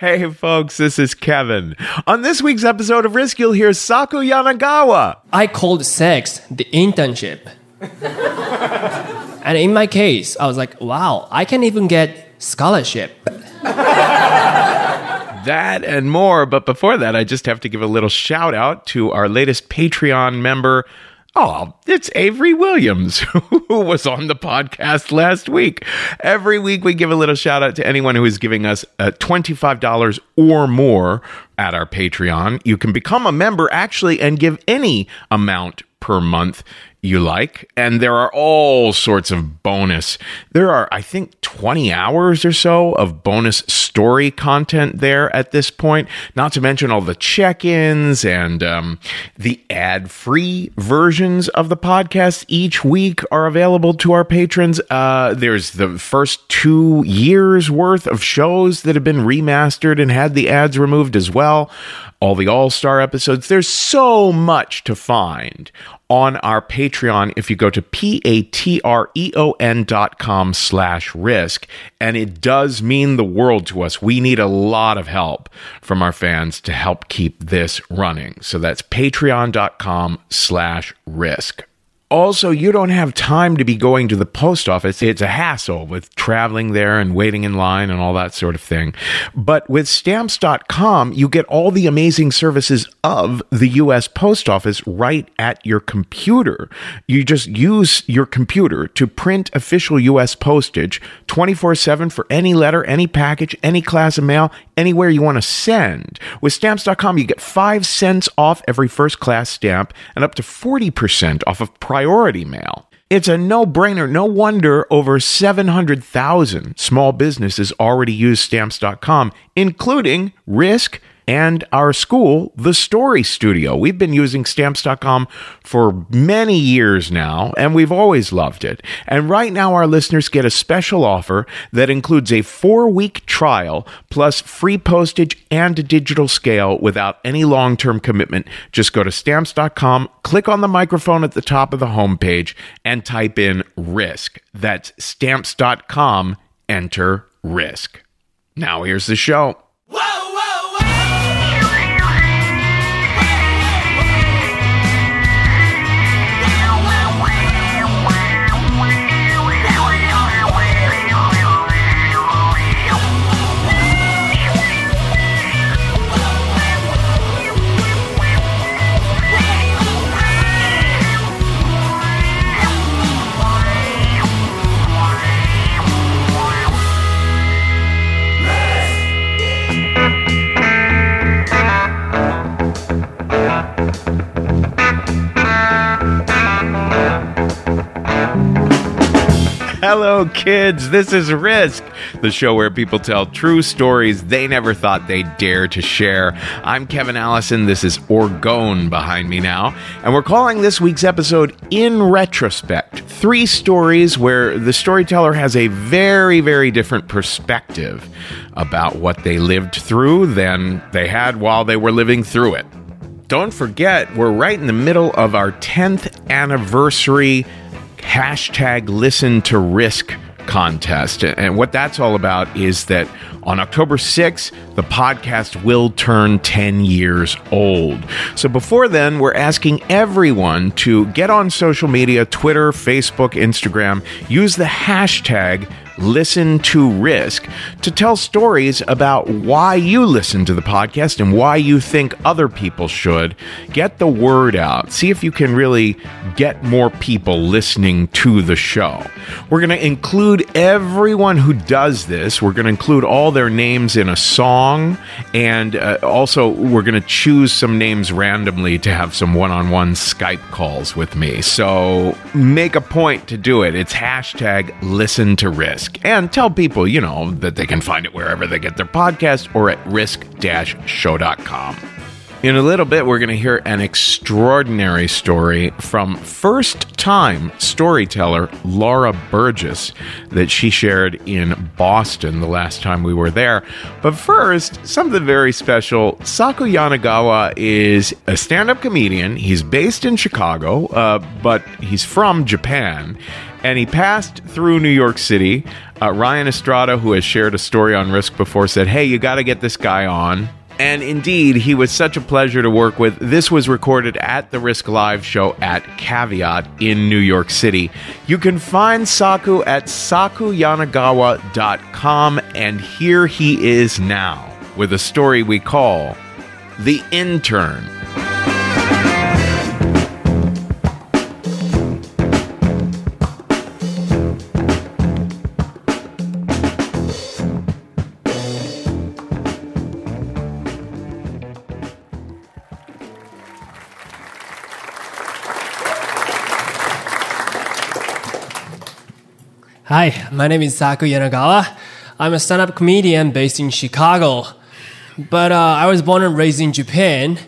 Hey folks, this is Kevin. On this week's episode of Risk, you'll hear Saku Yanagawa. I called sex the internship. and in my case, I was like, wow, I can even get scholarship. That and more, but before that, I just have to give a little shout out to our latest Patreon member. Oh, it's Avery Williams, who was on the podcast last week. Every week, we give a little shout out to anyone who is giving us uh, $25 or more at our Patreon. You can become a member actually and give any amount per month you like. And there are all sorts of bonus. There are, I think, 20 hours or so of bonus story content there at this point, not to mention all the check ins and um, the ad free versions of the podcast each week are available to our patrons. Uh, there's the first two years worth of shows that have been remastered and had the ads removed as well all the All Star episodes. There's so much to find on our Patreon if you go to p-a-t-r-e-o-n dot com slash risk. And it does mean the world to us. We need a lot of help from our fans to help keep this running. So that's patreon.com slash risk. Also, you don't have time to be going to the post office. It's a hassle with traveling there and waiting in line and all that sort of thing. But with stamps.com, you get all the amazing services of the US Post Office right at your computer. You just use your computer to print official US postage 24 7 for any letter, any package, any class of mail, anywhere you want to send. With stamps.com, you get 5 cents off every first class stamp and up to 40% off of priority mail. It's a no brainer. No wonder over 700,000 small businesses already use stamps.com, including Risk and our school, The Story Studio. We've been using stamps.com for many years now, and we've always loved it. And right now, our listeners get a special offer that includes a four week trial plus free postage and a digital scale without any long term commitment. Just go to stamps.com, click on the microphone at the top of the homepage, and type in risk. That's stamps.com, enter risk. Now, here's the show. Hello, kids. This is Risk, the show where people tell true stories they never thought they'd dare to share. I'm Kevin Allison. This is Orgone behind me now. And we're calling this week's episode In Retrospect Three stories where the storyteller has a very, very different perspective about what they lived through than they had while they were living through it. Don't forget, we're right in the middle of our 10th anniversary hashtag listen to risk contest. And what that's all about is that on October 6th, the podcast will turn 10 years old. So before then, we're asking everyone to get on social media Twitter, Facebook, Instagram, use the hashtag listen to risk to tell stories about why you listen to the podcast and why you think other people should. Get the word out. See if you can really get more people listening to the show. We're going to include everyone who does this. We're going to include all their names in a song. And uh, also, we're going to choose some names randomly to have some one on one Skype calls with me. So make a point to do it. It's hashtag listen to risk and tell people, you know, that they can find it wherever they get their podcast or at risk-show.com. In a little bit, we're going to hear an extraordinary story from first time storyteller Laura Burgess that she shared in Boston the last time we were there. But first, something very special. Saku Yanagawa is a stand up comedian. He's based in Chicago, uh, but he's from Japan and he passed through New York City. Uh, Ryan Estrada, who has shared a story on Risk before, said, Hey, you got to get this guy on. And indeed, he was such a pleasure to work with. This was recorded at the Risk Live show at Caveat in New York City. You can find Saku at sakuyanagawa.com, and here he is now with a story we call The Intern. Hi, my name is Saku Yanagawa. I'm a stand-up comedian based in Chicago. But uh, I was born and raised in Japan.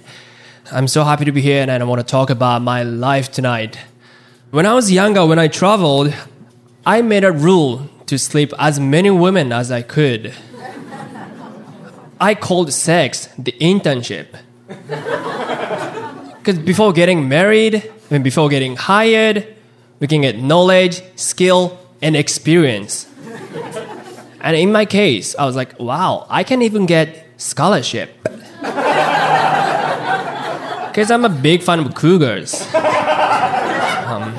I'm so happy to be here and I want to talk about my life tonight. When I was younger, when I traveled, I made a rule to sleep as many women as I could. I called sex the internship. Because before getting married, and before getting hired, we can get knowledge, skill, and experience. And in my case, I was like, wow, I can even get scholarship. Because I'm a big fan of cougars. Um,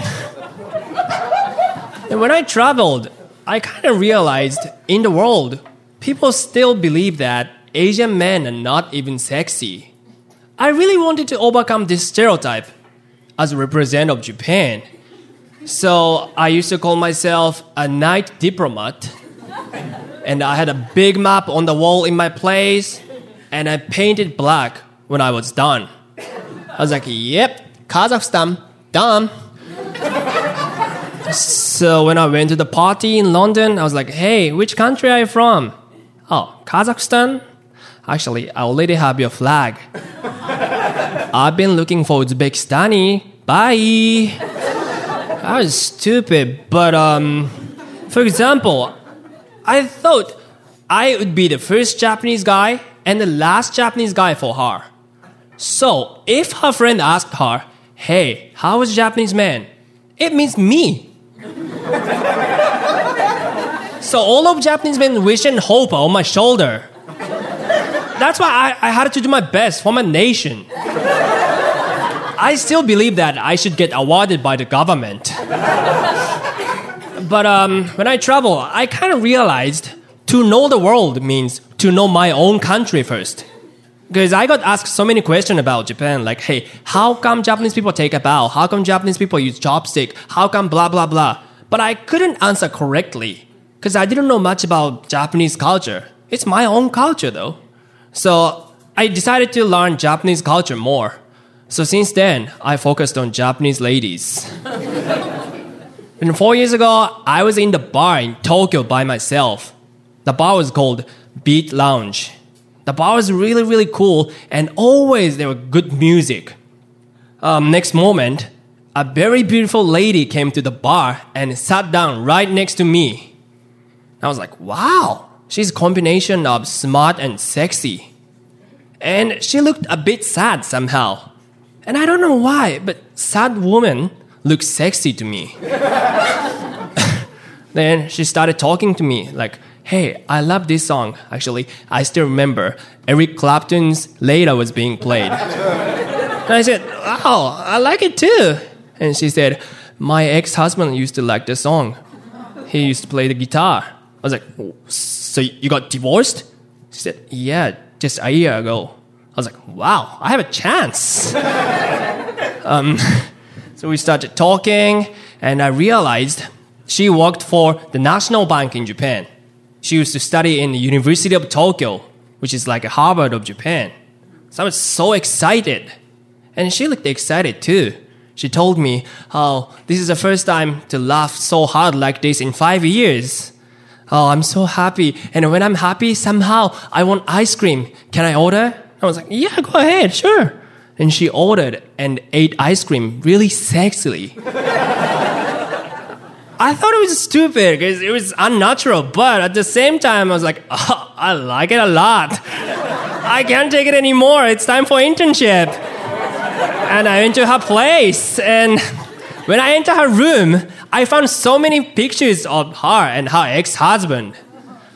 and when I traveled, I kind of realized in the world, people still believe that Asian men are not even sexy. I really wanted to overcome this stereotype as a representative of Japan. So I used to call myself a night diplomat. And I had a big map on the wall in my place, and I painted black when I was done. I was like, yep, Kazakhstan, done. so when I went to the party in London, I was like, hey, which country are you from? Oh, Kazakhstan? Actually, I already have your flag. I've been looking for Uzbekistani. Bye. I was stupid, but um, for example, I thought I would be the first Japanese guy and the last Japanese guy for her. So if her friend asked her, "Hey, how was Japanese man?" It means me. so all of Japanese men wish and hope on my shoulder. That's why I, I had to do my best for my nation. I still believe that I should get awarded by the government. but um, when I travel, I kind of realized to know the world means to know my own country first. Because I got asked so many questions about Japan, like, hey, how come Japanese people take a bow? How come Japanese people use chopstick? How come blah blah blah? But I couldn't answer correctly because I didn't know much about Japanese culture. It's my own culture though. So I decided to learn Japanese culture more. So since then, I focused on Japanese ladies. and four years ago, I was in the bar in Tokyo by myself. The bar was called Beat Lounge. The bar was really, really cool, and always there was good music. Um, next moment, a very beautiful lady came to the bar and sat down right next to me. I was like, wow, she's a combination of smart and sexy. And she looked a bit sad somehow. And I don't know why, but sad woman looks sexy to me. then she started talking to me like, hey, I love this song. Actually, I still remember Eric Clapton's Layla was being played. and I said, wow, I like it too. And she said, my ex-husband used to like the song. He used to play the guitar. I was like, oh, so you got divorced? She said, yeah, just a year ago. I was like, wow, I have a chance. um, so we started talking, and I realized she worked for the National Bank in Japan. She used to study in the University of Tokyo, which is like a Harvard of Japan. So I was so excited. And she looked excited too. She told me how this is the first time to laugh so hard like this in five years. Oh, I'm so happy. And when I'm happy, somehow I want ice cream. Can I order? I was like, yeah, go ahead, sure. And she ordered and ate ice cream really sexily. I thought it was stupid because it was unnatural, but at the same time, I was like, oh, I like it a lot. I can't take it anymore. It's time for internship. And I went to her place, and when I enter her room, I found so many pictures of her and her ex-husband,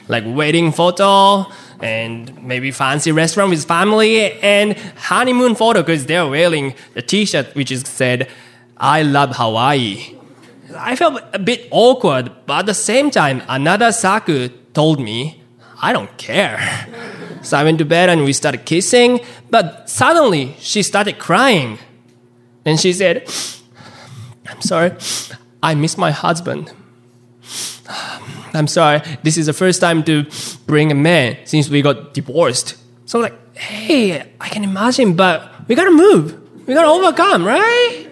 like wedding photo and maybe fancy restaurant with family and honeymoon photo because they're wearing a T-shirt which is said, "I love Hawaii." I felt a bit awkward, but at the same time, another Saku told me, "I don't care." So I went to bed and we started kissing, but suddenly she started crying. And she said, I'm sorry, I miss my husband. I'm sorry, this is the first time to bring a man since we got divorced. So I'm like, hey, I can imagine, but we gotta move. We gotta overcome, right?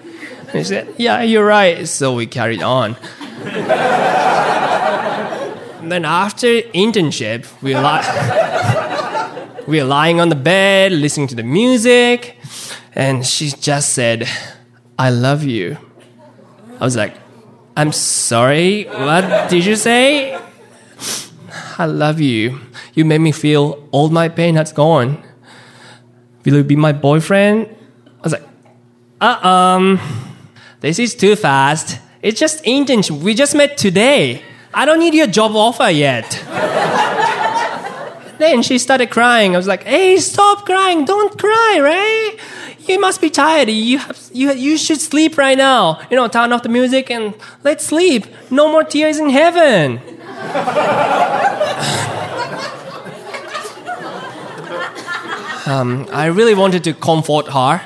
And said, yeah, you're right. So we carried on. then after internship, we like we were lying on the bed, listening to the music, and she just said, I love you. I was like, I'm sorry, what did you say? I love you. You made me feel all my pain has gone. Will you be my boyfriend? I was like, uh um, this is too fast. It's just internship. We just met today. I don't need your job offer yet. Then she started crying. I was like, "Hey, stop crying! Don't cry, right? You must be tired. You have, you you should sleep right now. You know, turn off the music and let's sleep. No more tears in heaven." um, I really wanted to comfort her,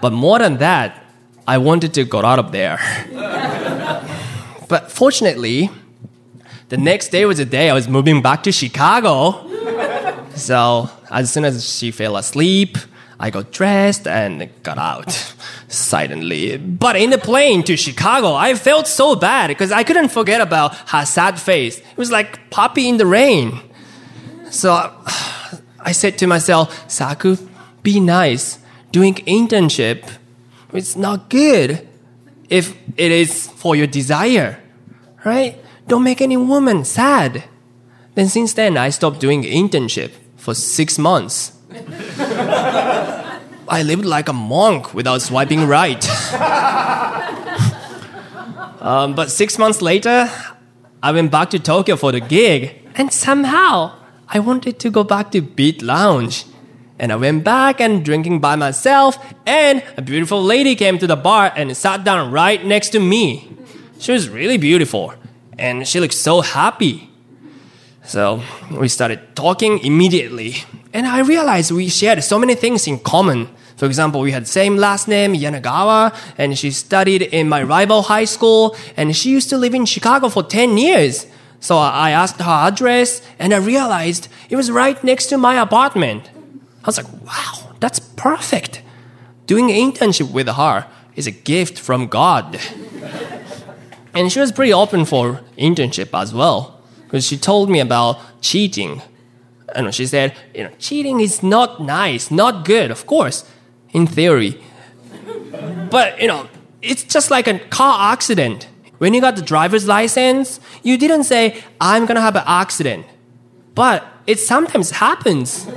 but more than that, I wanted to get out of there. but fortunately, the next day was the day I was moving back to Chicago. So as soon as she fell asleep, I got dressed and got out silently. But in the plane to Chicago, I felt so bad because I couldn't forget about her sad face. It was like poppy in the rain. So I said to myself, Saku, be nice. Doing internship, it's not good if it is for your desire, right? Don't make any woman sad. Then since then, I stopped doing internship for six months. I lived like a monk without swiping right. um, but six months later, I went back to Tokyo for the gig, and somehow I wanted to go back to Beat Lounge. And I went back and drinking by myself, and a beautiful lady came to the bar and sat down right next to me. She was really beautiful, and she looked so happy. So we started talking immediately, and I realized we shared so many things in common. For example, we had same last name, Yanagawa, and she studied in my rival high school, and she used to live in Chicago for 10 years. So I asked her address, and I realized it was right next to my apartment. I was like, wow, that's perfect. Doing an internship with her is a gift from God. and she was pretty open for internship as well she told me about cheating. And she said, you know, cheating is not nice, not good, of course, in theory. But, you know, it's just like a car accident. When you got the driver's license, you didn't say, I'm gonna have an accident. But it sometimes happens.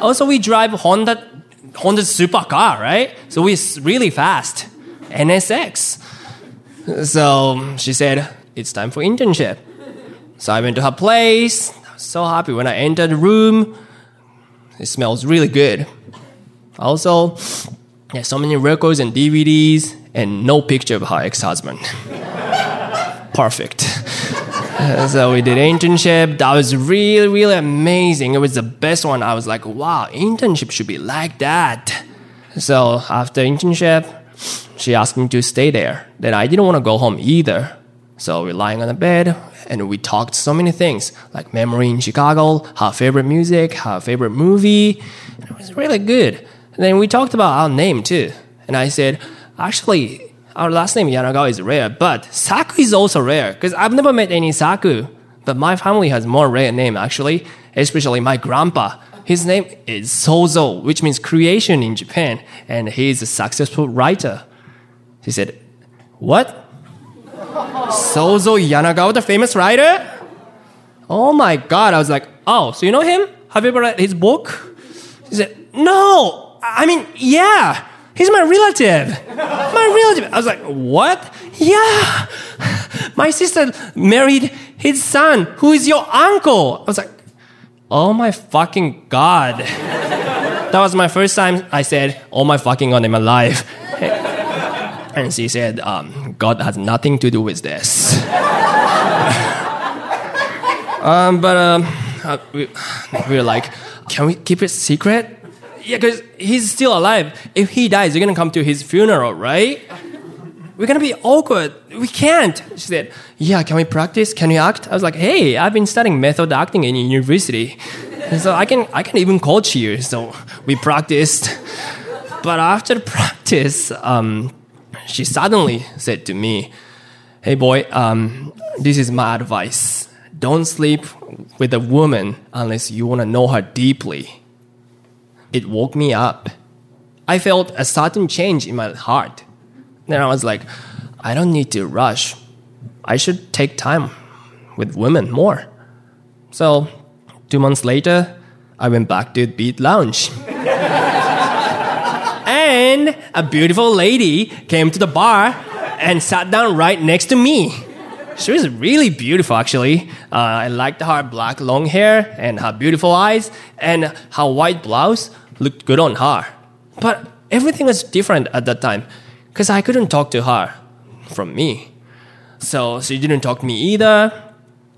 also, we drive Honda, Honda supercar, right? So we're really fast. NSX. So she said, it's time for internship. So I went to her place. I was so happy when I entered the room. It smells really good. Also, there's so many records and DVDs and no picture of her ex-husband. Perfect. so we did internship. That was really, really amazing. It was the best one. I was like, wow, internship should be like that. So after internship, she asked me to stay there. Then I didn't want to go home either. So we're lying on the bed and we talked so many things like memory in Chicago, her favorite music, her favorite movie. It was really good. And then we talked about our name too. And I said, actually, our last name Yanagawa is rare, but Saku is also rare because I've never met any Saku. But my family has more rare name actually, especially my grandpa. His name is Sozo, which means creation in Japan, and he is a successful writer. He said, What? Sozo Yanagawa, the famous writer? Oh my god, I was like, oh, so you know him? Have you ever read his book? He said, no, I mean, yeah, he's my relative. My relative. I was like, what? Yeah, my sister married his son, who is your uncle. I was like, Oh my fucking god. that was my first time I said, Oh my fucking god in my life. And she said, um, God has nothing to do with this. um, but um, uh, we, we were like, Can we keep it secret? Yeah, because he's still alive. If he dies, you're gonna come to his funeral, right? We're gonna be awkward. We can't. She said, Yeah, can we practice? Can we act? I was like, Hey, I've been studying method acting in university. And so I can I can even coach you. So we practiced. But after practice, um, she suddenly said to me, Hey boy, um, this is my advice. Don't sleep with a woman unless you wanna know her deeply. It woke me up. I felt a sudden change in my heart. Then I was like, I don't need to rush. I should take time with women more. So, two months later, I went back to Beat Lounge. and a beautiful lady came to the bar and sat down right next to me. She was really beautiful, actually. Uh, I liked her black long hair and her beautiful eyes, and her white blouse looked good on her. But everything was different at that time because I couldn't talk to her from me. So she didn't talk to me either.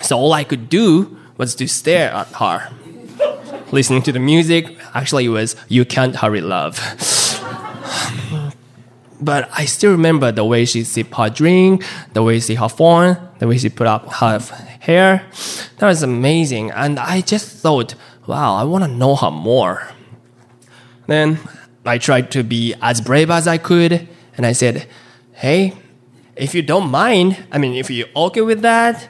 So all I could do was to stare at her. Listening to the music, actually, it was You Can't Hurry Love. But I still remember the way she sipped her drink, the way she her phone, the way she put up her hair. That was amazing. And I just thought, wow, I want to know her more. Then I tried to be as brave as I could, and I said, hey, if you don't mind, I mean, if you're okay with that,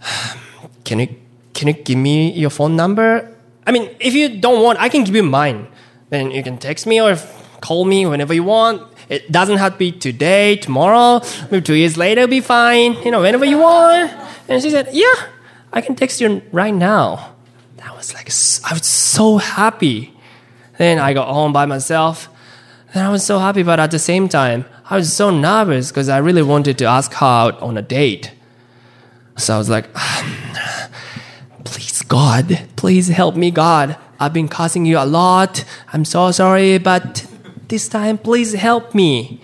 can you can you give me your phone number? I mean, if you don't want, I can give you mine. Then you can text me or call me whenever you want. It doesn't have to be today, tomorrow, maybe two years later, be fine. You know, whenever you want. And she said, "Yeah, I can text you right now." That was like I was so happy. Then I got home by myself. Then I was so happy, but at the same time, I was so nervous because I really wanted to ask her out on a date. So I was like, please, God, please help me, God. I've been cussing you a lot. I'm so sorry, but this time, please help me.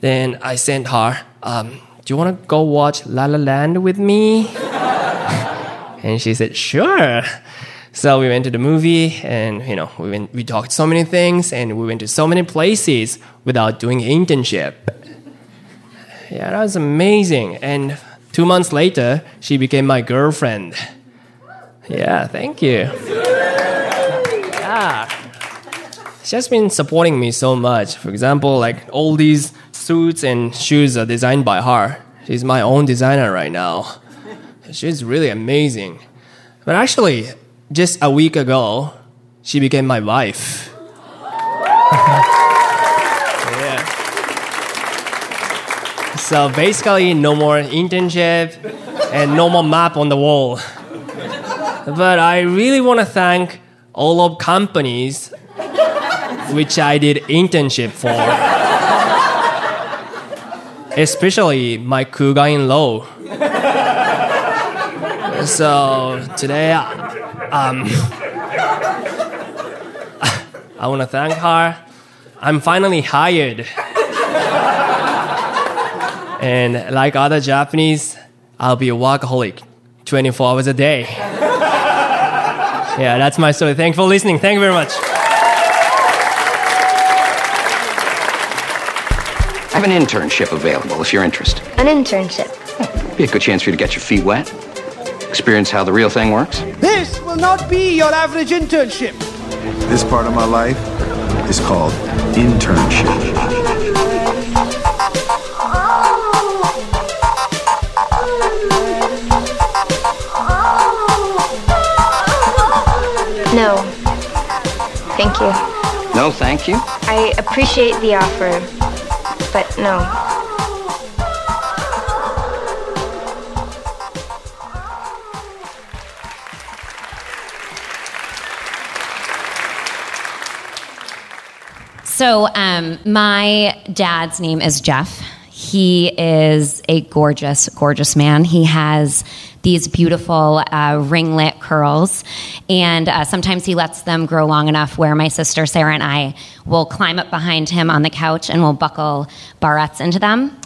Then I sent her, um, do you want to go watch La La Land with me? and she said, sure. So we went to the movie and, you know, we, went, we talked so many things and we went to so many places without doing internship. Yeah, that was amazing. And two months later, she became my girlfriend. Yeah, thank you. Yeah. She has been supporting me so much. For example, like all these suits and shoes are designed by her. She's my own designer right now. She's really amazing. But actually, just a week ago, she became my wife. yeah. So basically, no more internship and no more map on the wall. But I really want to thank all of companies which I did internship for. Especially my Kuga in law. So today, um, I want to thank her. I'm finally hired. and like other Japanese, I'll be a workaholic 24 hours a day. yeah, that's my story. Thank you for listening. Thank you very much. Have an internship available if you're interested. An internship. Hmm, be a good chance for you to get your feet wet, experience how the real thing works. This will not be your average internship. This part of my life is called internship. No. Thank you. No, thank you. I appreciate the offer, but no. So, um, my dad's name is Jeff. He is a gorgeous, gorgeous man. He has these beautiful uh, ringlet curls, and uh, sometimes he lets them grow long enough where my sister Sarah and I will climb up behind him on the couch and we'll buckle barrettes into them.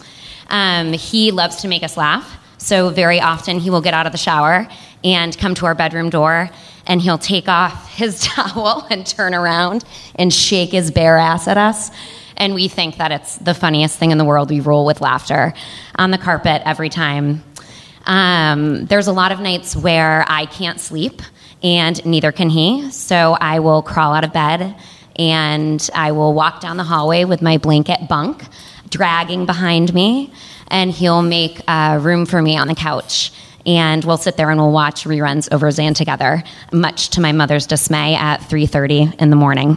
Um, he loves to make us laugh, so very often he will get out of the shower and come to our bedroom door and he'll take off his towel and turn around and shake his bare ass at us. And we think that it's the funniest thing in the world. We roll with laughter on the carpet every time. Um, there's a lot of nights where I can't sleep, and neither can he. So I will crawl out of bed and I will walk down the hallway with my blanket bunk dragging behind me, and he'll make uh, room for me on the couch and we'll sit there and we'll watch reruns of Roseanne together, much to my mother's dismay at 3:30 in the morning.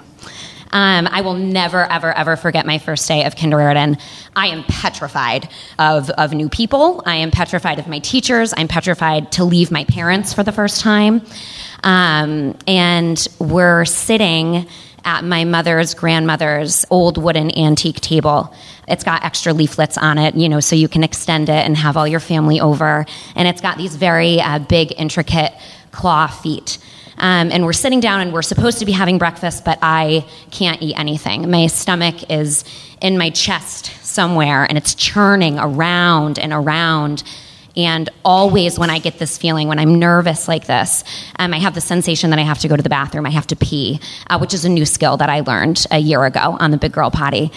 Um, I will never, ever, ever forget my first day of kindergarten. I am petrified of, of new people. I am petrified of my teachers. I'm petrified to leave my parents for the first time. Um, and we're sitting at my mother's grandmother's old wooden antique table. It's got extra leaflets on it, you know, so you can extend it and have all your family over. And it's got these very uh, big, intricate claw feet. Um, and we're sitting down and we're supposed to be having breakfast, but I can't eat anything. My stomach is in my chest somewhere and it's churning around and around. And always, when I get this feeling, when I'm nervous like this, um, I have the sensation that I have to go to the bathroom, I have to pee, uh, which is a new skill that I learned a year ago on the Big Girl Potty.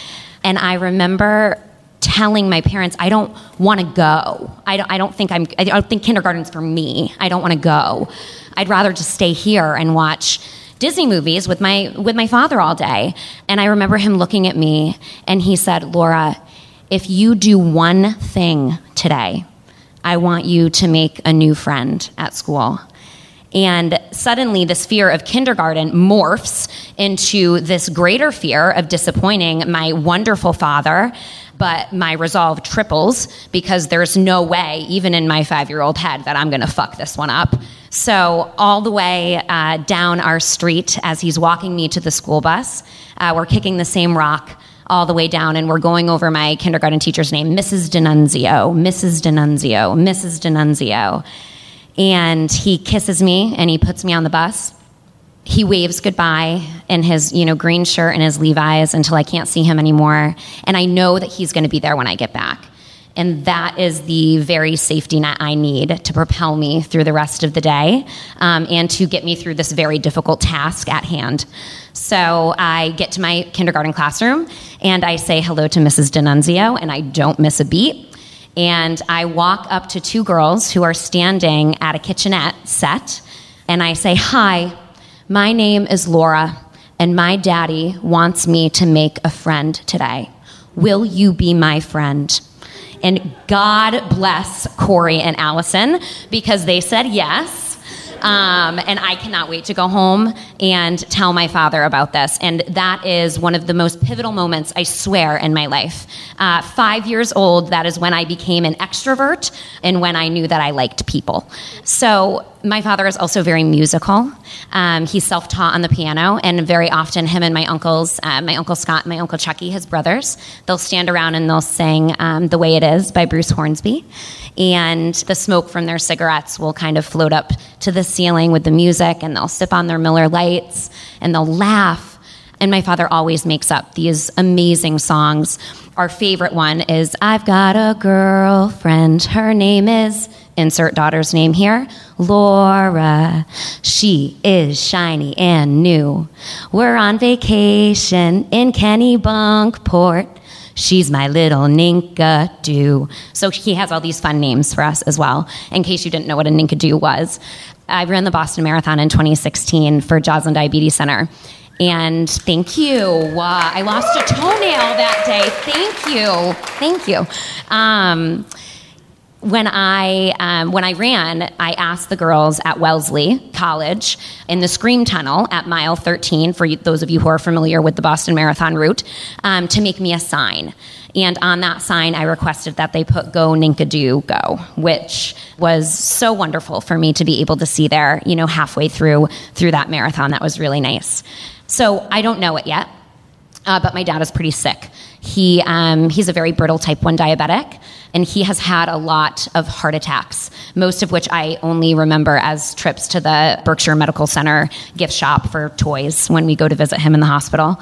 And I remember telling my parents, I don't want to go. I don't, I don't think I'm, I don't think kindergarten's for me. I don't want to go. I'd rather just stay here and watch Disney movies with my, with my father all day. And I remember him looking at me and he said, Laura, if you do one thing today, I want you to make a new friend at school. And suddenly, this fear of kindergarten morphs into this greater fear of disappointing my wonderful father. But my resolve triples because there's no way, even in my five year old head, that I'm going to fuck this one up. So, all the way uh, down our street as he's walking me to the school bus, uh, we're kicking the same rock all the way down, and we're going over my kindergarten teacher's name, Mrs. D'Annunzio, Mrs. D'Annunzio, Mrs. D'Annunzio. And he kisses me and he puts me on the bus. He waves goodbye in his, you know, green shirt and his Levi's until I can't see him anymore. And I know that he's going to be there when I get back. And that is the very safety net I need to propel me through the rest of the day um, and to get me through this very difficult task at hand. So I get to my kindergarten classroom and I say hello to Mrs. D'Annunzio, and I don't miss a beat. And I walk up to two girls who are standing at a kitchenette set, and I say, Hi, my name is Laura, and my daddy wants me to make a friend today. Will you be my friend? And God bless Corey and Allison because they said yes. Um, and I cannot wait to go home and tell my father about this. And that is one of the most pivotal moments, I swear, in my life. Uh, five years old, that is when I became an extrovert and when I knew that I liked people. So my father is also very musical. Um, he's self taught on the piano, and very often, him and my uncles, uh, my uncle Scott, my uncle Chucky, his brothers, they'll stand around and they'll sing um, The Way It Is by Bruce Hornsby. And the smoke from their cigarettes will kind of float up to the ceiling with the music, and they'll sip on their Miller Lites and they'll laugh. And my father always makes up these amazing songs. Our favorite one is I've Got a Girlfriend. Her name is insert daughter's name here, Laura. She is shiny and new. We're on vacation in Kenny Kennebunkport. She's my little Ninkadoo. So he has all these fun names for us as well, in case you didn't know what a Ninkadoo was. I ran the Boston Marathon in 2016 for Joslin Diabetes Center. And thank you. Uh, I lost a toenail that day. Thank you. Thank you. Um, when I um, when I ran, I asked the girls at Wellesley College in the Scream Tunnel at mile 13, for you, those of you who are familiar with the Boston Marathon route, um, to make me a sign. And on that sign, I requested that they put "Go Ninkadoo Go," which was so wonderful for me to be able to see there. You know, halfway through through that marathon, that was really nice. So I don't know it yet, uh, but my dad is pretty sick He um, he's a very brittle type one diabetic, and he has had a lot of heart attacks. Most of which I only remember as trips to the Berkshire Medical Center gift shop for toys when we go to visit him in the hospital.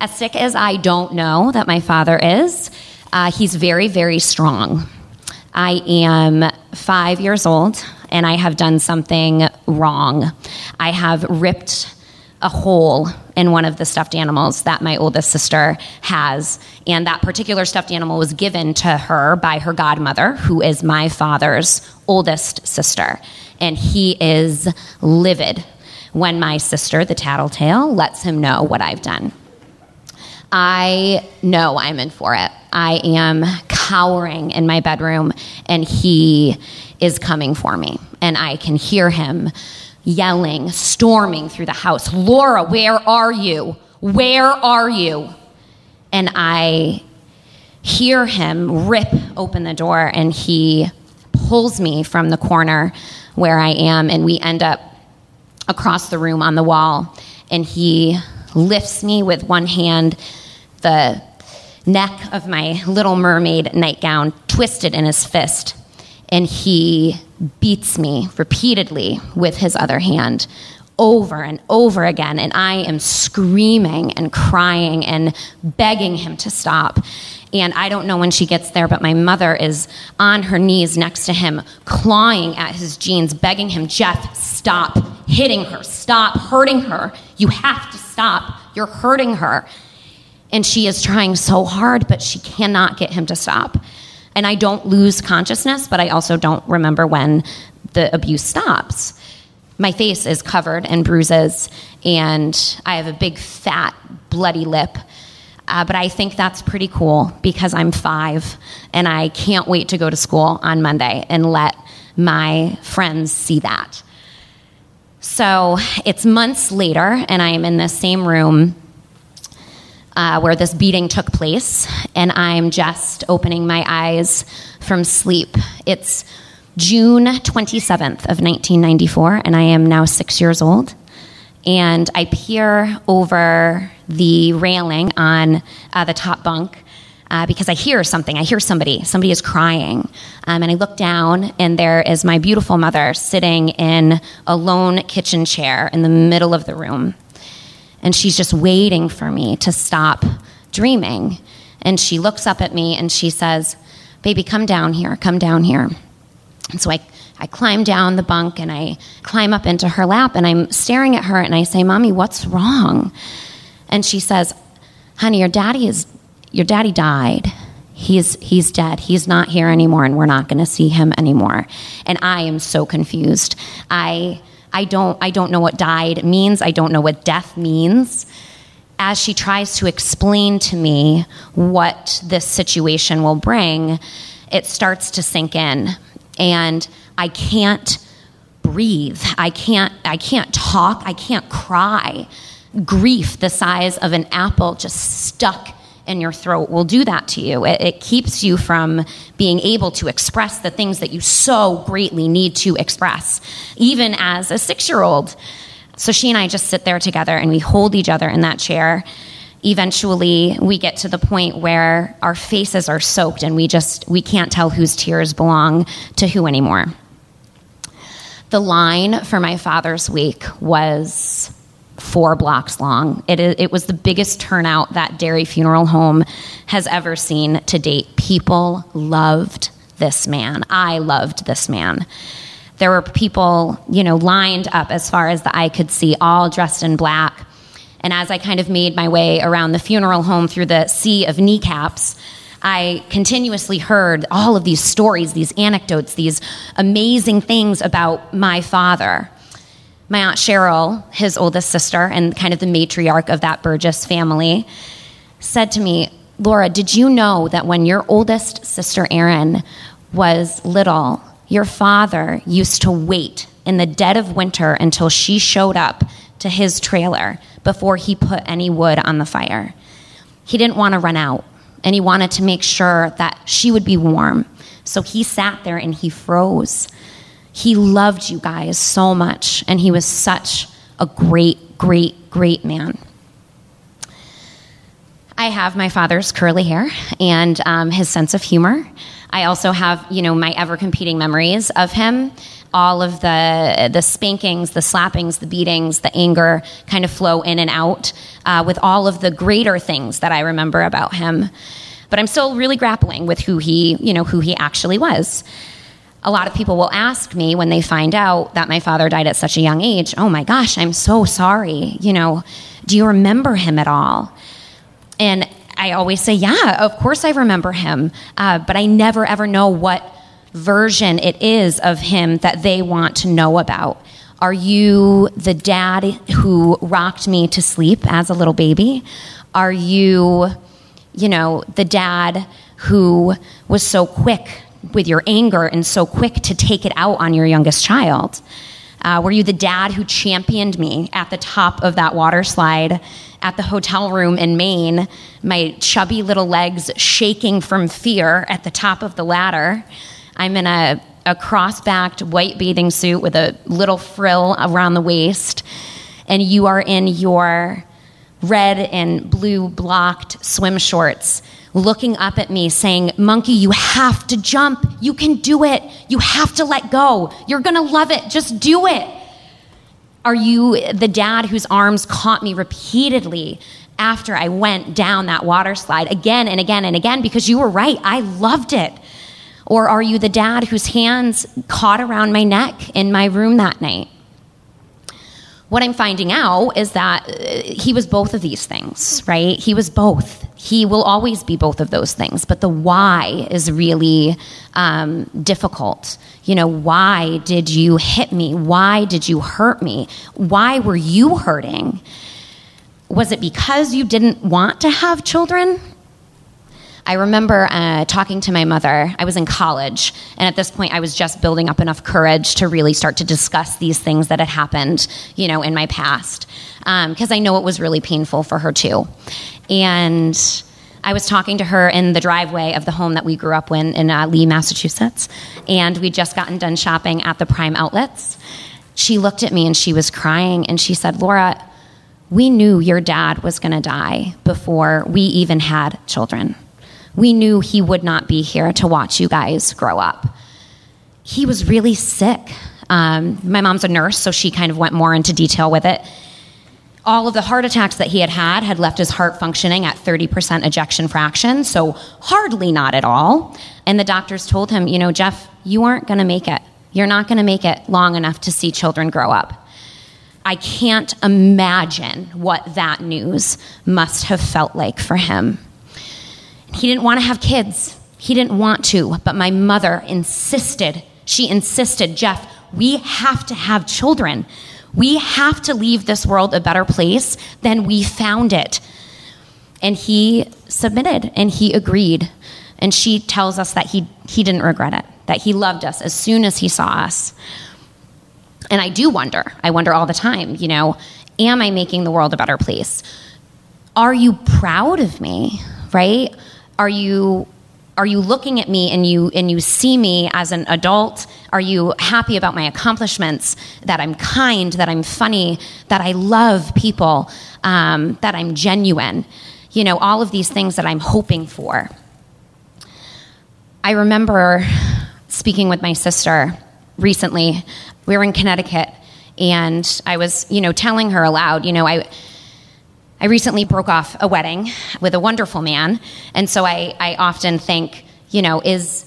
As sick as I don't know that my father is, uh, he's very very strong. I am five years old and I have done something wrong. I have ripped a hole in one of the stuffed animals that my oldest sister has. And that particular stuffed animal was given to her by her godmother, who is my father's oldest sister. And he is livid when my sister, the tattletale, lets him know what I've done. I know I'm in for it. I am cowering in my bedroom, and he is coming for me. And I can hear him yelling, storming through the house Laura, where are you? Where are you? And I hear him rip open the door, and he pulls me from the corner where I am, and we end up across the room on the wall. And he lifts me with one hand, the neck of my little mermaid nightgown twisted in his fist, and he beats me repeatedly with his other hand over and over again. And I am screaming and crying and begging him to stop. And I don't know when she gets there, but my mother is on her knees next to him, clawing at his jeans, begging him, Jeff, stop hitting her, stop hurting her. You have to stop. You're hurting her. And she is trying so hard, but she cannot get him to stop. And I don't lose consciousness, but I also don't remember when the abuse stops. My face is covered in bruises, and I have a big, fat, bloody lip. Uh, but I think that's pretty cool because I'm five and I can't wait to go to school on Monday and let my friends see that. So it's months later, and I am in the same room uh, where this beating took place, and I'm just opening my eyes from sleep. It's June 27th of 1994, and I am now six years old. And I peer over the railing on uh, the top bunk uh, because I hear something. I hear somebody. Somebody is crying. Um, and I look down, and there is my beautiful mother sitting in a lone kitchen chair in the middle of the room and she's just waiting for me to stop dreaming. And she looks up at me and she says, Baby, come down here, come down here. And so I, I climb down the bunk and I climb up into her lap and I'm staring at her and I say, Mommy, what's wrong? And she says, Honey, your daddy is your daddy died. He's he's dead. He's not here anymore and we're not gonna see him anymore. And I am so confused. I I don't, I don't know what died means. I don't know what death means. As she tries to explain to me what this situation will bring, it starts to sink in. And I can't breathe. I can't, I can't talk. I can't cry. Grief the size of an apple just stuck in your throat will do that to you. It, it, keeps you from being able to express the things that you so greatly need to express, even as a six year old. So she and I just sit there together and we hold each other in that chair. Eventually, we get to the point where our faces are soaked and we just we can't tell whose tears belong to who anymore. The line for my father's week was four blocks long. It, it was the biggest turnout that Derry Funeral Home has ever seen to date. People loved this man. I loved this man. There were people, you know, lined up as far as the eye could see, all dressed in black. And as I kind of made my way around the funeral home through the sea of kneecaps, I continuously heard all of these stories, these anecdotes, these amazing things about my father my Aunt Cheryl, his oldest sister, and kind of the matriarch of that Burgess family, said to me, Laura, did you know that when your oldest sister, Erin, was little, your father used to wait in the dead of winter until she showed up to his trailer before he put any wood on the fire? He didn't want to run out, and he wanted to make sure that she would be warm. So he sat there and he froze he loved you guys so much, and he was such a great, great, great man. I have my father's curly hair and um, his sense of humor. I also have, you know, my ever competing memories of him. All of the the spankings, the slappings, the beatings, the anger kind of flow in and out uh, with all of the greater things that I remember about him. But I'm still really grappling with who he, you know, who he actually was. A lot of people will ask me when they find out that my father died at such a young age, "Oh my gosh, I'm so sorry. You know, do you remember him at all?" And I always say, yeah, of course I remember him, uh, but I never ever know what version it is of him that they want to know about. Are you the dad who rocked me to sleep as a little baby? Are you, you know, the dad who was so quick with your anger and so quick to take it out on your youngest child? Uh, were you the dad who championed me at the top of that water slide at the hotel room in Maine, my chubby little legs shaking from fear at the top of the ladder? I'm in a, a cross backed white bathing suit with a little frill around the waist, and you are in your red and blue blocked swim shorts looking up at me saying, Monkey, you have to jump. You can do it. You have to let go. You're going to love it. Just do it. Are you the dad whose arms caught me repeatedly after I went down that water slide again and again and again because you were right? I loved it. Or are you the dad whose hands caught around my neck in my room that night? What I'm finding out is that uh, he was both of these things, right? He was both. He will always be both of those things, but the why is really um, difficult. You know, why did you hit me? Why did you hurt me? Why were you hurting? Was it because you didn't want to have children? I remember uh, talking to my mother. I was in college, and at this point, I was just building up enough courage to really start to discuss these things that had happened, you know, in my past, because um, I know it was really painful for her too. And I was talking to her in the driveway of the home that we grew up in in uh, Lee, Massachusetts, and we'd just gotten done shopping at the Prime Outlets. She looked at me and she was crying, and she said, "Laura." We knew your dad was going to die before we even had children we knew he would not be here to watch you guys grow up. He was really sick. Um, my mom's a nurse, so she kind of went more into detail with it. All of the heart attacks that he had had had left his heart functioning at 30% ejection fraction, so hardly not at all. And the doctors told him, you know, Jeff, you aren't going to make it. You're not going to make it long enough to see children grow up. I can't imagine what that news must have felt like for him. He didn't want to have kids. He didn't want to, but my mother insisted. She insisted, Jeff, we have to have children. We have to leave this world a better place than we found it. And he submitted and he agreed. And she tells us that he, he didn't regret it, that he loved us as soon as he saw us. And I do wonder, I wonder all the time, you know, am I making the world a better place? Are you proud of me, right? Are you are you looking at me and you and you see me as an adult? Are you happy about my accomplishments? That i'm kind that i'm funny that i love people um, that i'm genuine? You know all of these things that i'm hoping for. I remember speaking with my sister recently. We were in connecticut and i was you know telling her aloud you know i I recently broke off a wedding with a wonderful man, and so I, I often think, you know, is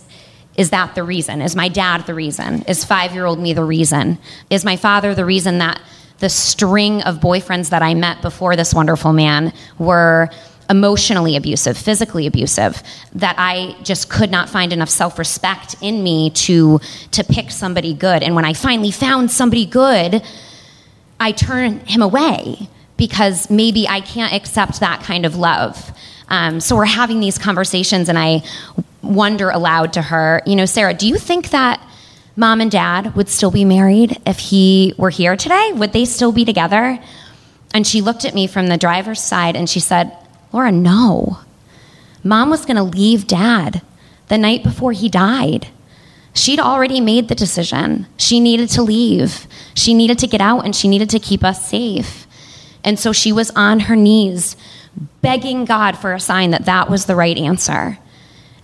is that the reason? Is my dad the reason? Is five year old me the reason? Is my father the reason that the string of boyfriends that I met before this wonderful man were emotionally abusive, physically abusive, that I just could not find enough self respect in me to, to pick somebody good. And when I finally found somebody good, I turned him away because maybe I can't accept that kind of love. Um, so we're having these conversations, and I wonder aloud to her, you know, Sarah, do you think that mom and dad would still be married if he were here today? Would they still be together? And she looked at me from the driver's side and she said, Laura, no. Mom was going to leave dad the night before he died. She'd already made the decision. She needed to leave. She needed to get out and she needed to keep us safe. And so she was on her knees begging God for a sign that that was the right answer.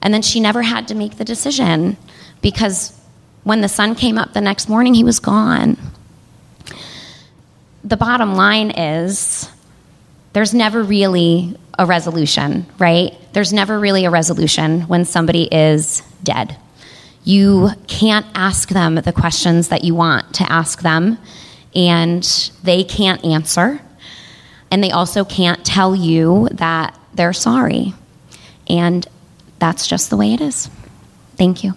And then she never had to make the decision because when the sun came up the next morning, he was gone. The bottom line is there's never really a resolution, right? There's never really a resolution when somebody is dead. You can't ask them the questions that you want to ask them, and they can't answer. And they also can't tell you that they're sorry. And that's just the way it is. Thank you.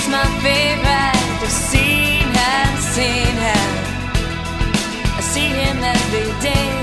Kid's my favorite. I've seen him, seen him. I see him every day.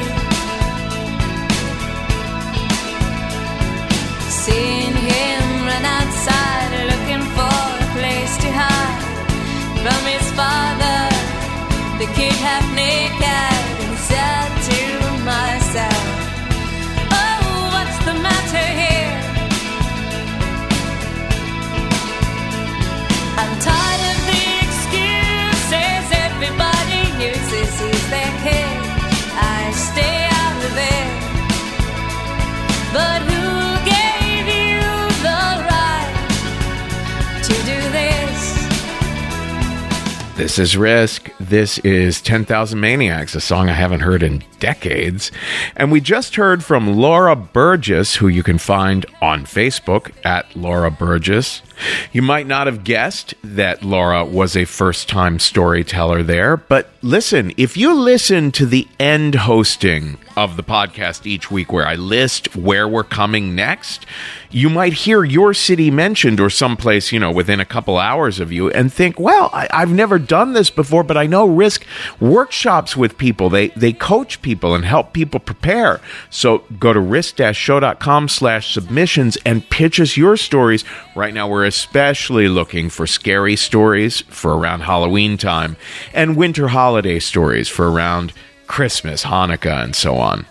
This is Risk. This is 10,000 Maniacs, a song I haven't heard in decades. And we just heard from Laura Burgess, who you can find on Facebook at Laura Burgess. You might not have guessed that Laura was a first time storyteller there, but listen, if you listen to the end hosting of the podcast each week where I list where we're coming next, you might hear your city mentioned or someplace, you know, within a couple hours of you and think, well, I, I've never done this before, but I know Risk workshops with people. They, they coach people and help people prepare. So go to risk-show.com slash submissions and pitch us your stories. Right now, we're especially looking for scary stories for around Halloween time and winter holiday stories for around Christmas, Hanukkah, and so on.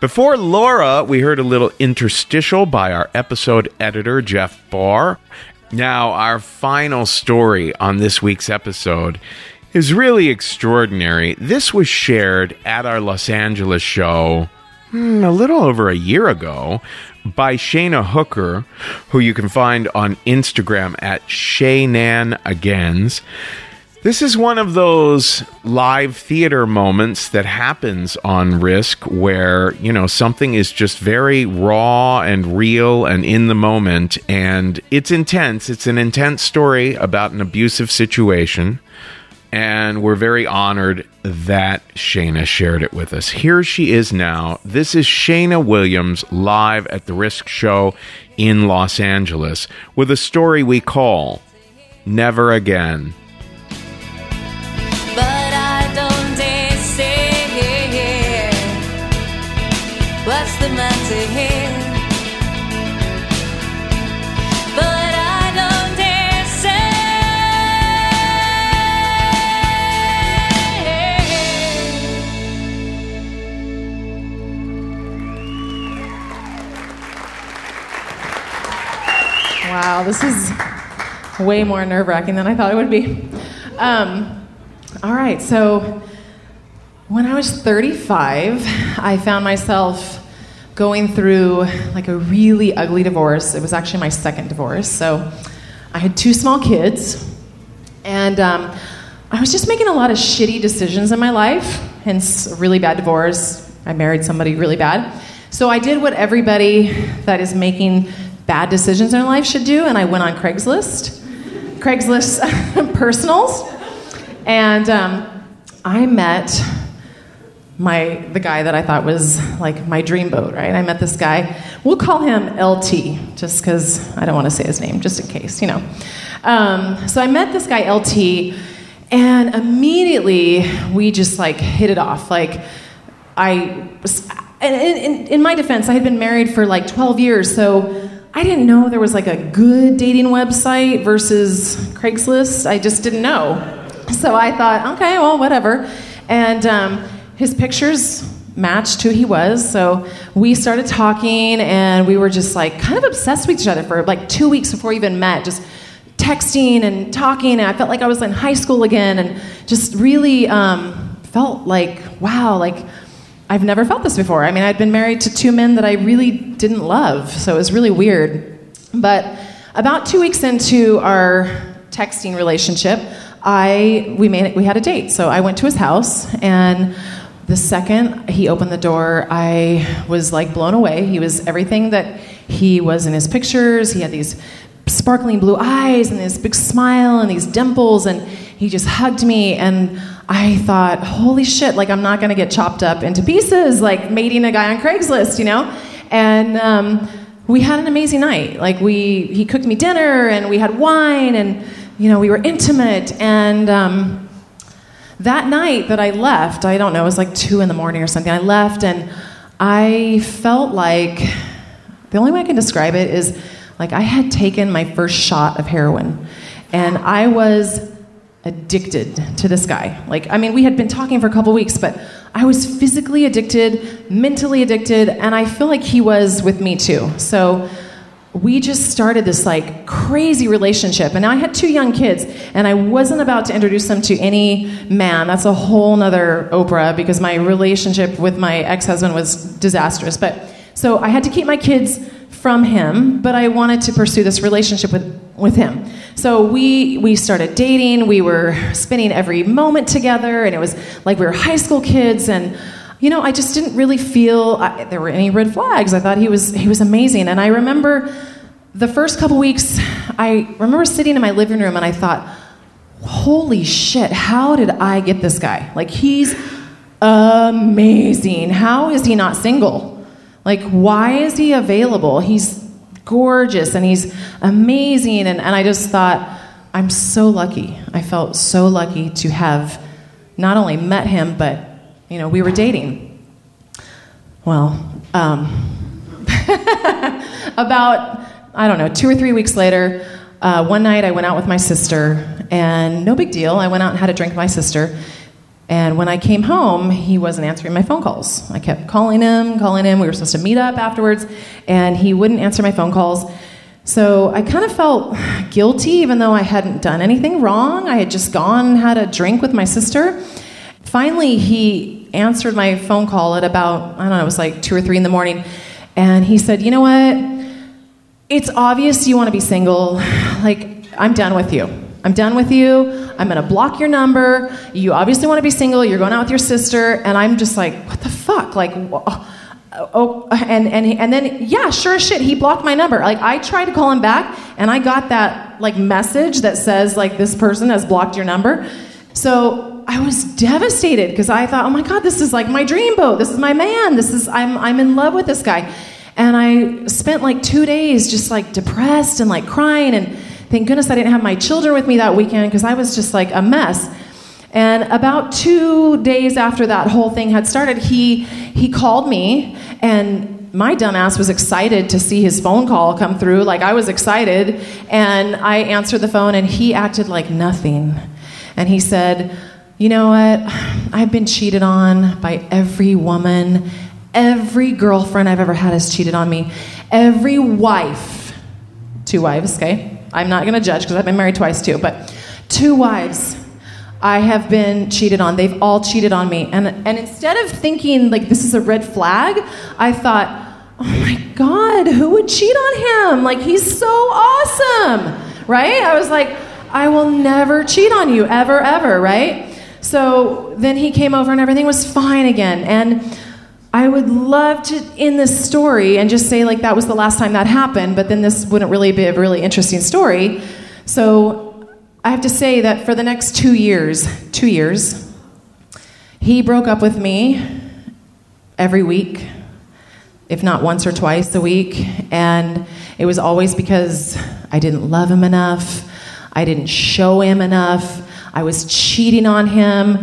Before Laura, we heard a little interstitial by our episode editor, Jeff Barr. Now, our final story on this week's episode is really extraordinary. This was shared at our Los Angeles show hmm, a little over a year ago by Shayna Hooker, who you can find on Instagram at ShaynanAgains. This is one of those live theater moments that happens on Risk where, you know, something is just very raw and real and in the moment. And it's intense. It's an intense story about an abusive situation. And we're very honored that Shayna shared it with us. Here she is now. This is Shayna Williams live at the Risk Show in Los Angeles with a story we call Never Again. Wow, this is way more nerve wracking than I thought it would be. Um, all right, so when I was 35, I found myself going through like a really ugly divorce. It was actually my second divorce. So I had two small kids, and um, I was just making a lot of shitty decisions in my life, hence a really bad divorce. I married somebody really bad. So I did what everybody that is making bad decisions in life should do, and I went on Craigslist, Craigslist personals, and um, I met my the guy that I thought was like my dream boat, right? I met this guy. We'll call him LT, just because I don't want to say his name, just in case, you know. Um, so I met this guy LT, And immediately we just like hit it off. Like, I was, and in, in my defense, I had been married for like 12 years, so I didn't know there was like a good dating website versus Craigslist. I just didn't know. So I thought, okay, well, whatever. And um, his pictures matched who he was. So we started talking, and we were just like kind of obsessed with each other for like two weeks before we even met. Just texting and talking, and I felt like I was in high school again, and just really um, felt like, wow, like I've never felt this before. I mean, I'd been married to two men that I really didn't love, so it was really weird. But about two weeks into our texting relationship, I we made it, we had a date. So I went to his house, and the second he opened the door, I was like blown away. He was everything that he was in his pictures. He had these sparkling blue eyes and this big smile and these dimples, and he just hugged me and. I thought, holy shit, like I'm not gonna get chopped up into pieces, like mating a guy on Craigslist, you know? And um, we had an amazing night. Like we, he cooked me dinner and we had wine and, you know, we were intimate. And um, that night that I left, I don't know, it was like two in the morning or something, I left and I felt like, the only way I can describe it is like I had taken my first shot of heroin. And I was addicted to this guy. Like, I mean, we had been talking for a couple weeks, but I was physically addicted, mentally addicted, and I feel like he was with me too. So we just started this like crazy relationship. And I had two young kids, and I wasn't about to introduce them to any man. That's a whole nother Oprah because my relationship with my ex husband was disastrous. But so I had to keep my kids from him, but I wanted to pursue this relationship with, with him. So we we started dating. We were spending every moment together, and it was like we were high school kids. And you know, I just didn't really feel I, there were any red flags. I thought he was he was amazing. And I remember the first couple weeks, I remember sitting in my living room, and I thought, "Holy shit! How did I get this guy? Like he's amazing. How is he not single?" Like, why is he available? He's gorgeous and he's amazing. And, and I just thought, I'm so lucky. I felt so lucky to have not only met him, but, you know, we were dating. Well, um, about, I don't know, two or three weeks later, uh, one night I went out with my sister, and no big deal. I went out and had a drink with my sister. And when I came home, he wasn't answering my phone calls. I kept calling him, calling him. We were supposed to meet up afterwards, and he wouldn't answer my phone calls. So I kind of felt guilty, even though I hadn't done anything wrong. I had just gone and had a drink with my sister. Finally, he answered my phone call at about, I don't know, it was like two or three in the morning. And he said, You know what? It's obvious you want to be single. Like, I'm done with you. I'm done with you. I'm going to block your number. You obviously want to be single. You're going out with your sister. And I'm just like, what the fuck? Like, oh, oh and, and, and then, yeah, sure as shit, he blocked my number. Like, I tried to call him back, and I got that, like, message that says, like, this person has blocked your number. So I was devastated because I thought, oh my God, this is like my dream boat. This is my man. This is, I'm, I'm in love with this guy. And I spent like two days just like depressed and like crying and Thank goodness I didn't have my children with me that weekend because I was just like a mess. And about two days after that whole thing had started, he he called me and my dumbass was excited to see his phone call come through. Like I was excited, and I answered the phone, and he acted like nothing. And he said, "You know what? I've been cheated on by every woman, every girlfriend I've ever had has cheated on me, every wife, two wives, okay." I'm not going to judge because I've been married twice too, but two wives I have been cheated on. They've all cheated on me. And, and instead of thinking like this is a red flag, I thought, oh my God, who would cheat on him? Like he's so awesome, right? I was like, I will never cheat on you, ever, ever, right? So then he came over and everything was fine again. And I would love to end this story and just say like that was the last time that happened, but then this wouldn't really be a really interesting story. So I have to say that for the next two years, two years, he broke up with me every week, if not once or twice a week, and it was always because I didn't love him enough, I didn't show him enough, I was cheating on him.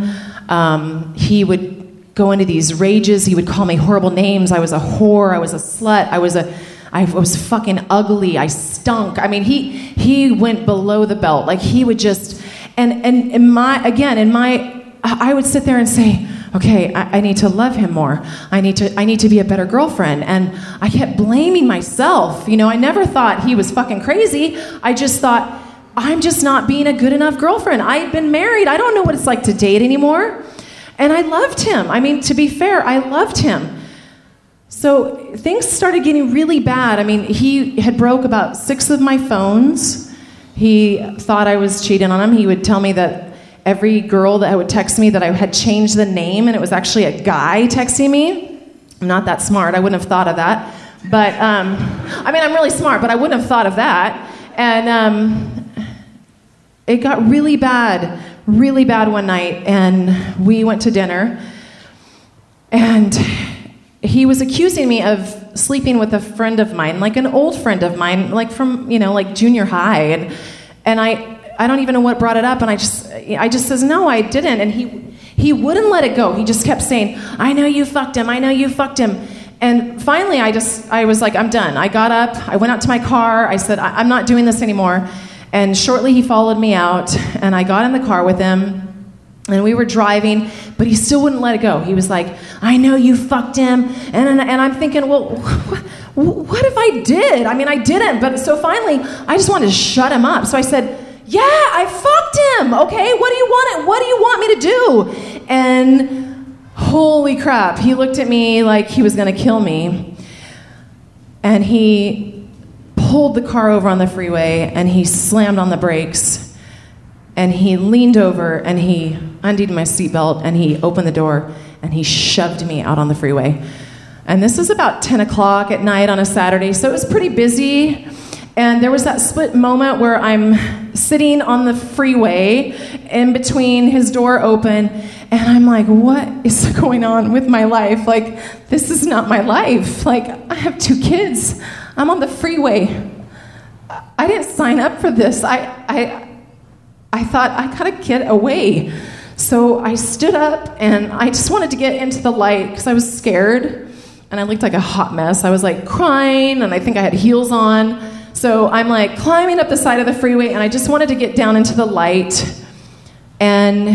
Um, he would go into these rages. He would call me horrible names. I was a whore. I was a slut. I was a I was fucking ugly. I stunk. I mean, he he went below the belt. Like he would just and and in my again in my I would sit there and say, okay, I, I need to love him more. I need to I need to be a better girlfriend. And I kept blaming myself. You know, I never thought he was fucking crazy. I just thought I'm just not being a good enough girlfriend. I've been married. I don't know what it's like to date anymore. And I loved him. I mean, to be fair, I loved him. So things started getting really bad. I mean, he had broke about six of my phones. He thought I was cheating on him. He would tell me that every girl that would text me that I had changed the name and it was actually a guy texting me. I'm not that smart. I wouldn't have thought of that. But um, I mean, I'm really smart, but I wouldn't have thought of that. And um, it got really bad, really bad one night, and we went to dinner. And he was accusing me of sleeping with a friend of mine, like an old friend of mine, like from, you know, like junior high. And, and I, I don't even know what brought it up. And I just, I just says, no, I didn't. And he, he wouldn't let it go. He just kept saying, I know you fucked him. I know you fucked him. And finally, I just, I was like, I'm done. I got up, I went out to my car. I said, I'm not doing this anymore. And shortly, he followed me out, and I got in the car with him. And we were driving, but he still wouldn't let it go. He was like, I know you fucked him. And, and, and I'm thinking, well, what, what if I did? I mean, I didn't. But so finally, I just wanted to shut him up. So I said, Yeah, I fucked him. Okay, what do you want? What do you want me to do? And holy crap, he looked at me like he was going to kill me. And he pulled the car over on the freeway and he slammed on the brakes and he leaned over and he undid my seatbelt and he opened the door and he shoved me out on the freeway. And this was about 10 o'clock at night on a Saturday, so it was pretty busy. And there was that split moment where I'm sitting on the freeway in between his door open, and I'm like, what is going on with my life? Like, this is not my life. Like, I have two kids, I'm on the freeway. I didn't sign up for this. I, I, I thought, I gotta get away. So I stood up and I just wanted to get into the light because I was scared and I looked like a hot mess. I was like crying and I think I had heels on. So I'm like climbing up the side of the freeway and I just wanted to get down into the light. And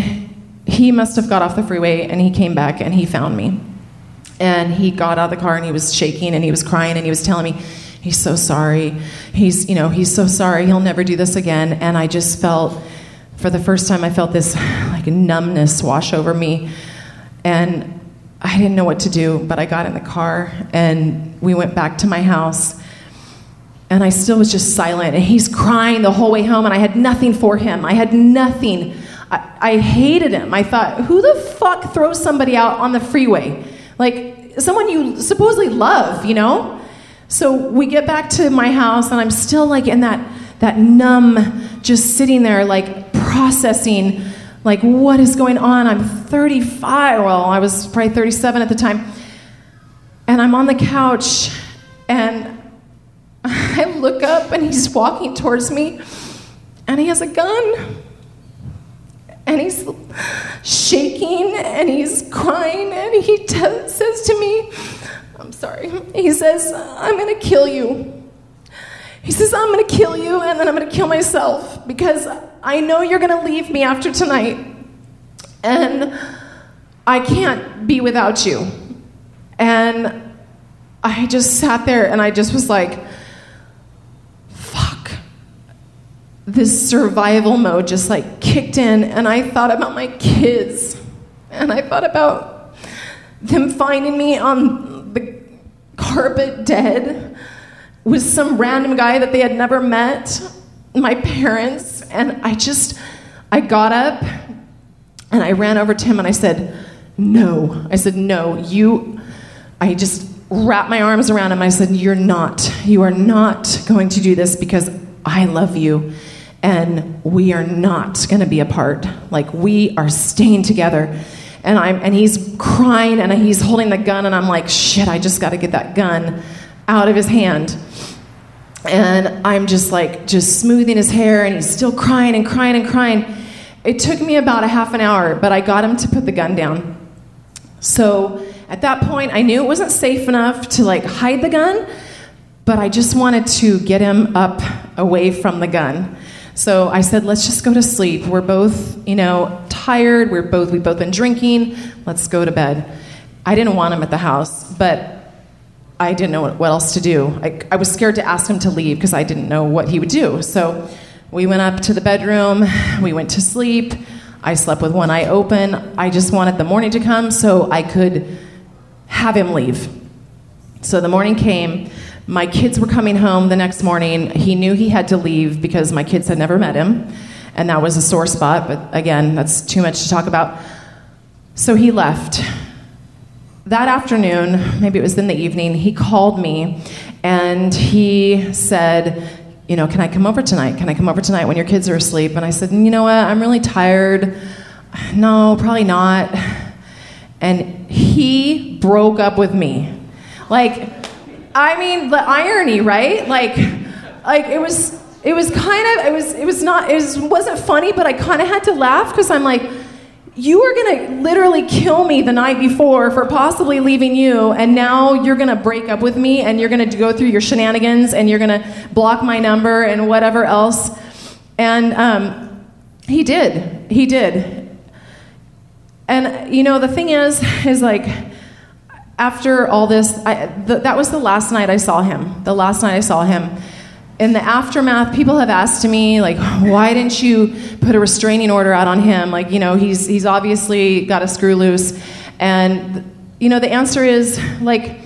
he must have got off the freeway and he came back and he found me. And he got out of the car and he was shaking and he was crying and he was telling me, he's so sorry. He's, you know, he's so sorry. He'll never do this again. And I just felt, for the first time, I felt this like numbness wash over me. And I didn't know what to do, but I got in the car and we went back to my house. And I still was just silent. And he's crying the whole way home, and I had nothing for him. I had nothing. I, I hated him. I thought, who the fuck throws somebody out on the freeway? Like, someone you supposedly love, you know? So we get back to my house, and I'm still like in that, that numb, just sitting there, like processing, like, what is going on? I'm 35. Well, I was probably 37 at the time. And I'm on the couch, and I look up, and he's walking towards me, and he has a gun. And he's shaking, and he's crying, and he t- says to me, I'm sorry. He says, I'm going to kill you. He says, I'm going to kill you and then I'm going to kill myself because I know you're going to leave me after tonight. And I can't be without you. And I just sat there and I just was like, fuck. This survival mode just like kicked in. And I thought about my kids. And I thought about them finding me on carpet dead with some random guy that they had never met, my parents, and I just, I got up and I ran over to him and I said, No. I said, No, you, I just wrapped my arms around him. I said, You're not, you are not going to do this because I love you and we are not going to be apart. Like, we are staying together. And, I'm, and he's crying and he's holding the gun, and I'm like, shit, I just got to get that gun out of his hand. And I'm just like, just smoothing his hair, and he's still crying and crying and crying. It took me about a half an hour, but I got him to put the gun down. So at that point, I knew it wasn't safe enough to like hide the gun, but I just wanted to get him up away from the gun. So I said, let's just go to sleep. We're both, you know, tired. We're both, we've both been drinking. Let's go to bed. I didn't want him at the house, but I didn't know what, else to do. I, I was scared to ask him to leave because I didn't know what he would do. So we went up to the bedroom. We went to sleep. I slept with one eye open. I just wanted the morning to come so I could have him leave. So the morning came. My kids were coming home the next morning. He knew he had to leave because my kids had never met him. And that was a sore spot, but again, that's too much to talk about. So he left. That afternoon, maybe it was in the evening, he called me and he said, You know, can I come over tonight? Can I come over tonight when your kids are asleep? And I said, You know what? I'm really tired. No, probably not. And he broke up with me. Like, I mean, the irony, right? Like, like it was, it was kind of, it was, it was not, it was, wasn't funny, but I kind of had to laugh because I'm like, you were gonna literally kill me the night before for possibly leaving you, and now you're gonna break up with me, and you're gonna go through your shenanigans, and you're gonna block my number and whatever else. And um, he did. He did. And you know, the thing is, is like after all this, I, th- that was the last night I saw him. The last night I saw him. In the aftermath, people have asked me, like, why didn't you put a restraining order out on him? Like, you know, he's, he's obviously got a screw loose. And, you know, the answer is, like,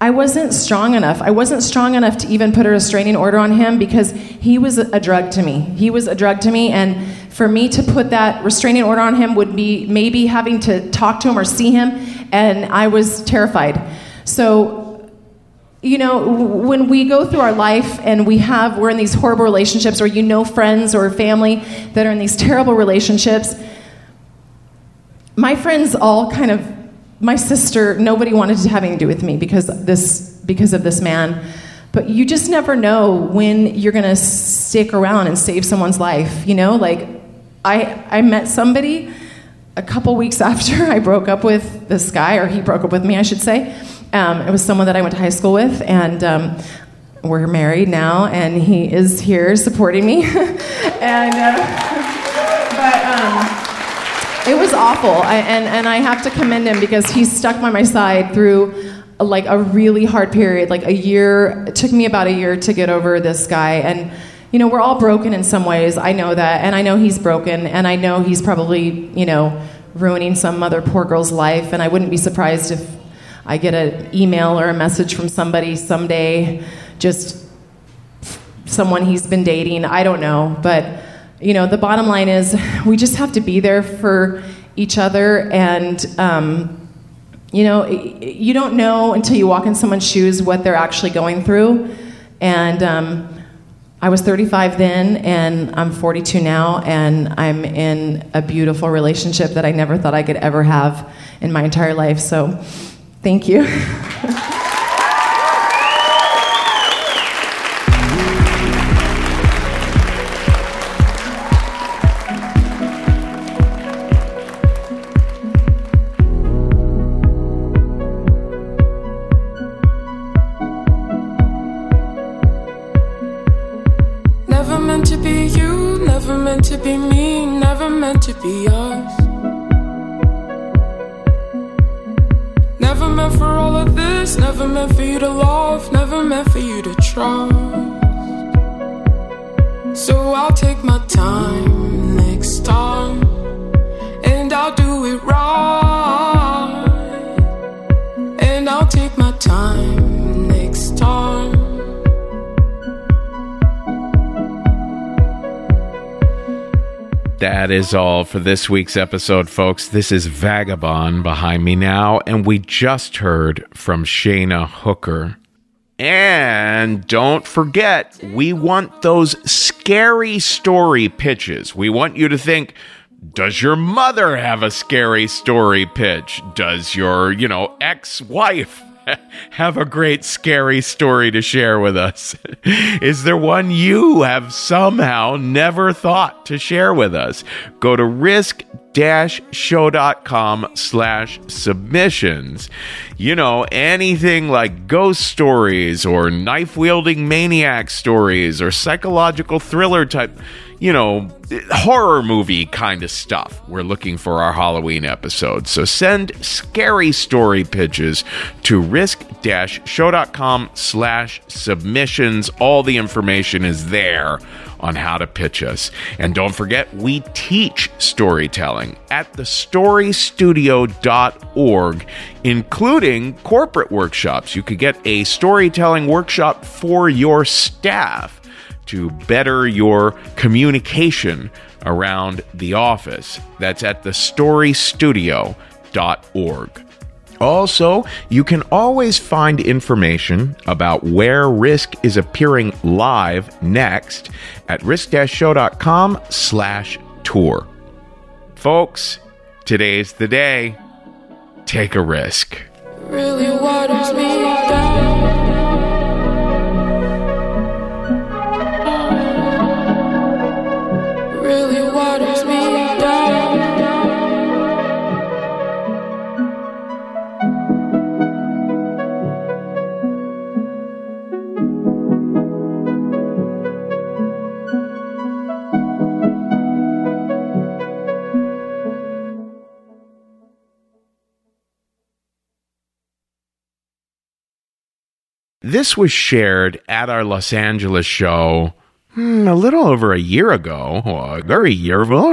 I wasn't strong enough. I wasn't strong enough to even put a restraining order on him because he was a drug to me. He was a drug to me, and for me to put that restraining order on him would be maybe having to talk to him or see him, and I was terrified. So, you know, when we go through our life and we have, we're in these horrible relationships, or you know friends or family that are in these terrible relationships, my friends all kind of my sister nobody wanted to have anything to do with me because this because of this man. But you just never know when you're to stick around and save someone's life you know? Like i i met somebody a couple weeks after i broke up with this guy or he broke up with me i should say. Um, it was someone that i went to high school with and um, we're married now and he is here supporting me. And uh, but um, it was awful, I, and and I have to commend him because he stuck by my side through like a really hard period, like a year. It took me about a year to get over this guy, and you know we're all broken in some ways. I know that, and I know he's broken, and I know he's probably you know ruining some other poor girl's life, and I wouldn't be surprised if I get an email or a message from somebody someday, just someone he's been dating. I don't know, but you know, the bottom line is we just have to be there for each other. And, um, you know, you don't know until you walk in someone's shoes what they're actually going through. And um, I was 35 then, and I'm 42 now, and I'm in a beautiful relationship that I never thought I could ever have in my entire life. So, thank you. meant That is all for this week's episode, folks. This is Vagabond behind me now, and we just heard from Shayna Hooker. And don't forget, we want those scary story pitches. We want you to think, does your mother have a scary story pitch? Does your, you know, ex wife have a great scary story to share with us? Is there one you have somehow never thought to share with us? Go to risk show.com slash submissions. You know, anything like ghost stories or knife wielding maniac stories or psychological thriller type, you know, horror movie kind of stuff. We're looking for our Halloween episode. So send scary story pitches to risk-show.com slash submissions. All the information is there on how to pitch us. And don't forget, we teach storytelling at thestorystudio.org, including corporate workshops. You could get a storytelling workshop for your staff to better your communication around the office. That's at thestorystudio.org. Also, you can always find information about where Risk is appearing live next at risk-show.com slash tour. Folks, today's the day. Take a risk. Really This was shared at our Los Angeles show hmm, a little over a year ago. Well, a very year ago.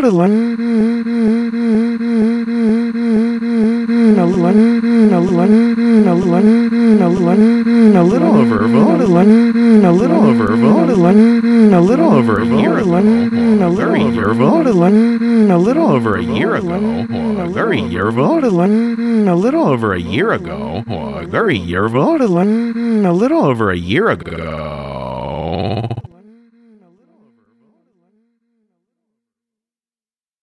A little one, and a little, a little, and a little over a little over a little over a year ago. A very year ago. A little over a year ago. A very year ago. A little over a year ago. A very year ago. A little over a year ago.